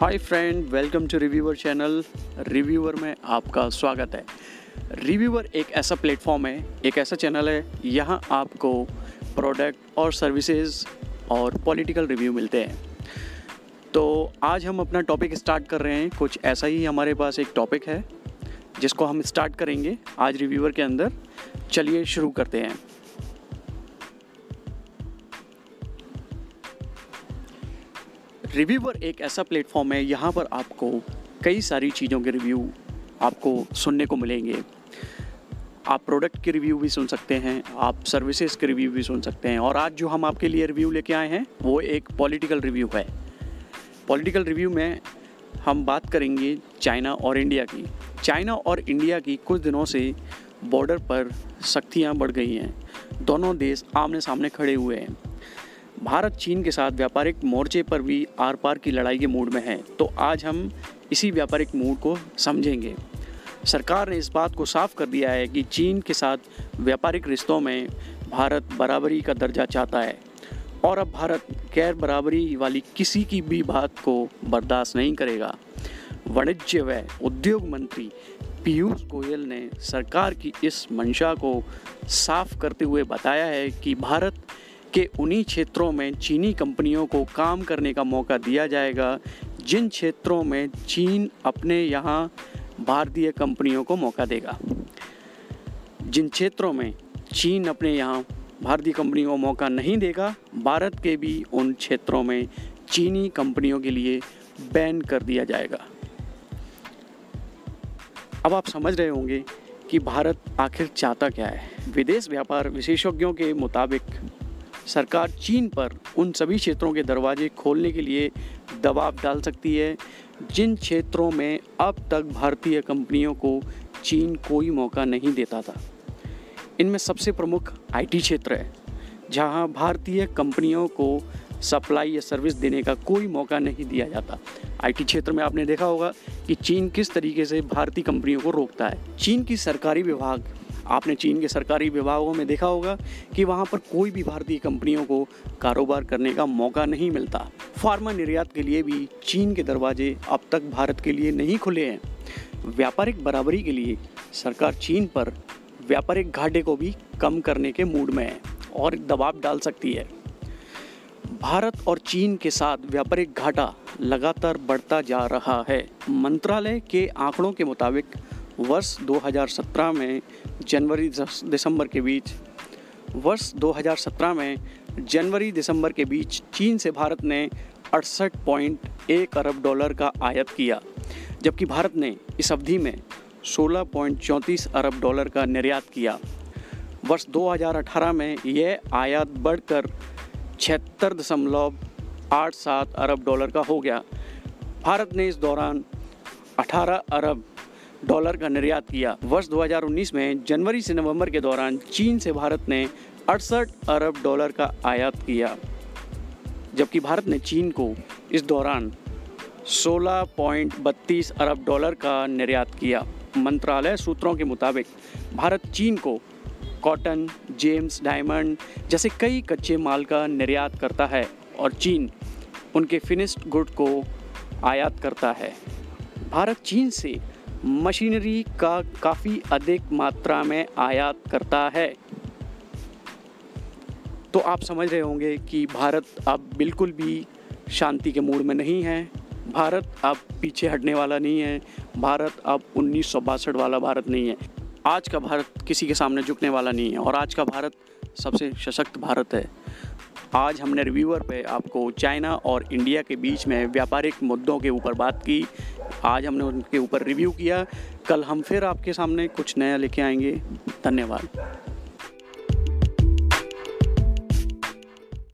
Hi friend welcome to reviewer channel reviewer में आपका स्वागत है। रिव्यूअर एक ऐसा प्लेटफॉर्म है, एक ऐसा चैनल है, यहाँ आपको प्रोडक्ट और सर्विसेज़ और पॉलिटिकल रिव्यू मिलते हैं। तो आज हम अपना टॉपिक स्टार्ट कर रहे हैं। कुछ ऐसा ही हमारे पास एक टॉपिक है, जिसको हम स्टार्ट करेंगे आज रिव्यूअर के अंदर। चलिए शुरू करते हैं। रिव्यूअर एक ऐसा प्लेटफॉर्म है, यहाँ पर आपको कई सारी चीज़ों के रिव्यू आपको सुनने को मिलेंगे। आप प्रोडक्ट के रिव्यू भी सुन सकते हैं, आप सर्विसेज़ के रिव्यू भी सुन सकते हैं, और आज जो हम आपके लिए रिव्यू लेके आए हैं, वो एक पॉलिटिकल रिव्यू है। पॉलिटिकल रिव्यू में हम बात करेंगे चाइना और इंडिया की। चाइना और इंडिया की कुछ दिनों से बॉर्डर पर सख्तियाँ बढ़ गई हैं। दोनों देश आमने सामने खड़े हुए हैं। भारत चीन के साथ व्यापारिक मोर्चे पर भी आर पार की लड़ाई के मूड में है तो आज हम इसी व्यापारिक मूड को समझेंगे। सरकार ने इस बात को साफ़ कर दिया है कि चीन के साथ व्यापारिक रिश्तों में भारत बराबरी का दर्जा चाहता है, और अब भारत गैर बराबरी वाली किसी की भी बात को बर्दाश्त नहीं करेगा। वाणिज्य व उद्योग मंत्री पीयूष गोयल ने सरकार की इस मंशा को साफ़ करते हुए बताया है कि भारत के उन्हीं क्षेत्रों में चीनी कंपनियों को काम करने का मौका दिया जाएगा, जिन क्षेत्रों में चीन अपने यहाँ भारतीय कंपनियों को मौका देगा। जिन क्षेत्रों में चीन अपने यहाँ भारतीय कंपनियों को मौका नहीं देगा, भारत के भी उन क्षेत्रों में चीनी कंपनियों के लिए बैन कर दिया जाएगा। अब आप समझ रहे होंगे कि भारत आखिर चाहता क्या है। विदेश व्यापार विशेषज्ञों के मुताबिक सरकार चीन पर उन सभी क्षेत्रों के दरवाजे खोलने के लिए दबाव डाल सकती है। जिन क्षेत्रों में अब तक भारतीय कंपनियों को चीन कोई मौका नहीं देता था, इनमें सबसे प्रमुख आईटी क्षेत्र है, जहाँ भारतीय कंपनियों को सप्लाई या सर्विस देने का कोई मौका नहीं दिया जाता। आईटी क्षेत्र में आपने देखा होगा कि चीन किस तरीके से भारतीय कंपनियों को रोकता है। चीन की सरकारी विभाग आपने चीन के सरकारी विभागों में देखा होगा कि वहाँ पर कोई भी भारतीय कंपनियों को कारोबार करने का मौका नहीं मिलता। फार्मा निर्यात के लिए भी चीन के दरवाजे अब तक भारत के लिए नहीं खुले हैं। व्यापारिक बराबरी के लिए सरकार चीन पर व्यापारिक घाटे को भी कम करने के मूड में है और दबाव डाल सकती है। भारत और चीन के साथ व्यापारिक घाटा लगातार बढ़ता जा रहा है। मंत्रालय के आंकड़ों के मुताबिक वर्ष 2017 में जनवरी दिसंबर के बीच, वर्ष 2017 में जनवरी दिसंबर के बीच चीन से भारत ने अड़सठ पॉइंट एक अरब डॉलर का आयात किया, जबकि भारत ने इस अवधि में सोलह पॉइंट चौंतीस अरब डॉलर का निर्यात किया। वर्ष 2018 में यह आयात बढ़कर छिहत्तर दशमलव आठ सात अरब डॉलर का हो गया। भारत ने इस दौरान 18 अरब डॉलर का निर्यात किया। वर्ष 2019 में जनवरी से नवंबर के दौरान चीन से भारत ने अड़सठ अरब डॉलर का आयात किया, जबकि भारत ने चीन को इस दौरान 16.32 अरब डॉलर का निर्यात किया। मंत्रालय सूत्रों के मुताबिक, भारत चीन को कॉटन, जेम्स, डायमंड जैसे कई कच्चे माल का निर्यात करता है और चीन उनके फिनिश्ड गुड को आयात करता है। भारत चीन से मशीनरी का काफ़ी अधिक मात्रा में आयात करता है। तो आप समझ रहे होंगे कि भारत अब बिल्कुल भी शांति के मूड में नहीं है। भारत अब पीछे हटने वाला नहीं है। भारत अब उन्नीस सौ बासठ वाला भारत नहीं है। आज का भारत किसी के सामने झुकने वाला नहीं है और आज का भारत सबसे सशक्त भारत है। आज हमने रिव्यूअर पे आपको चाइना और इंडिया के बीच में व्यापारिक मुद्दों के ऊपर बात की। आज हमने उनके ऊपर रिव्यू किया। कल हम फिर आपके सामने कुछ नया लेके आएँगे। धन्यवाद।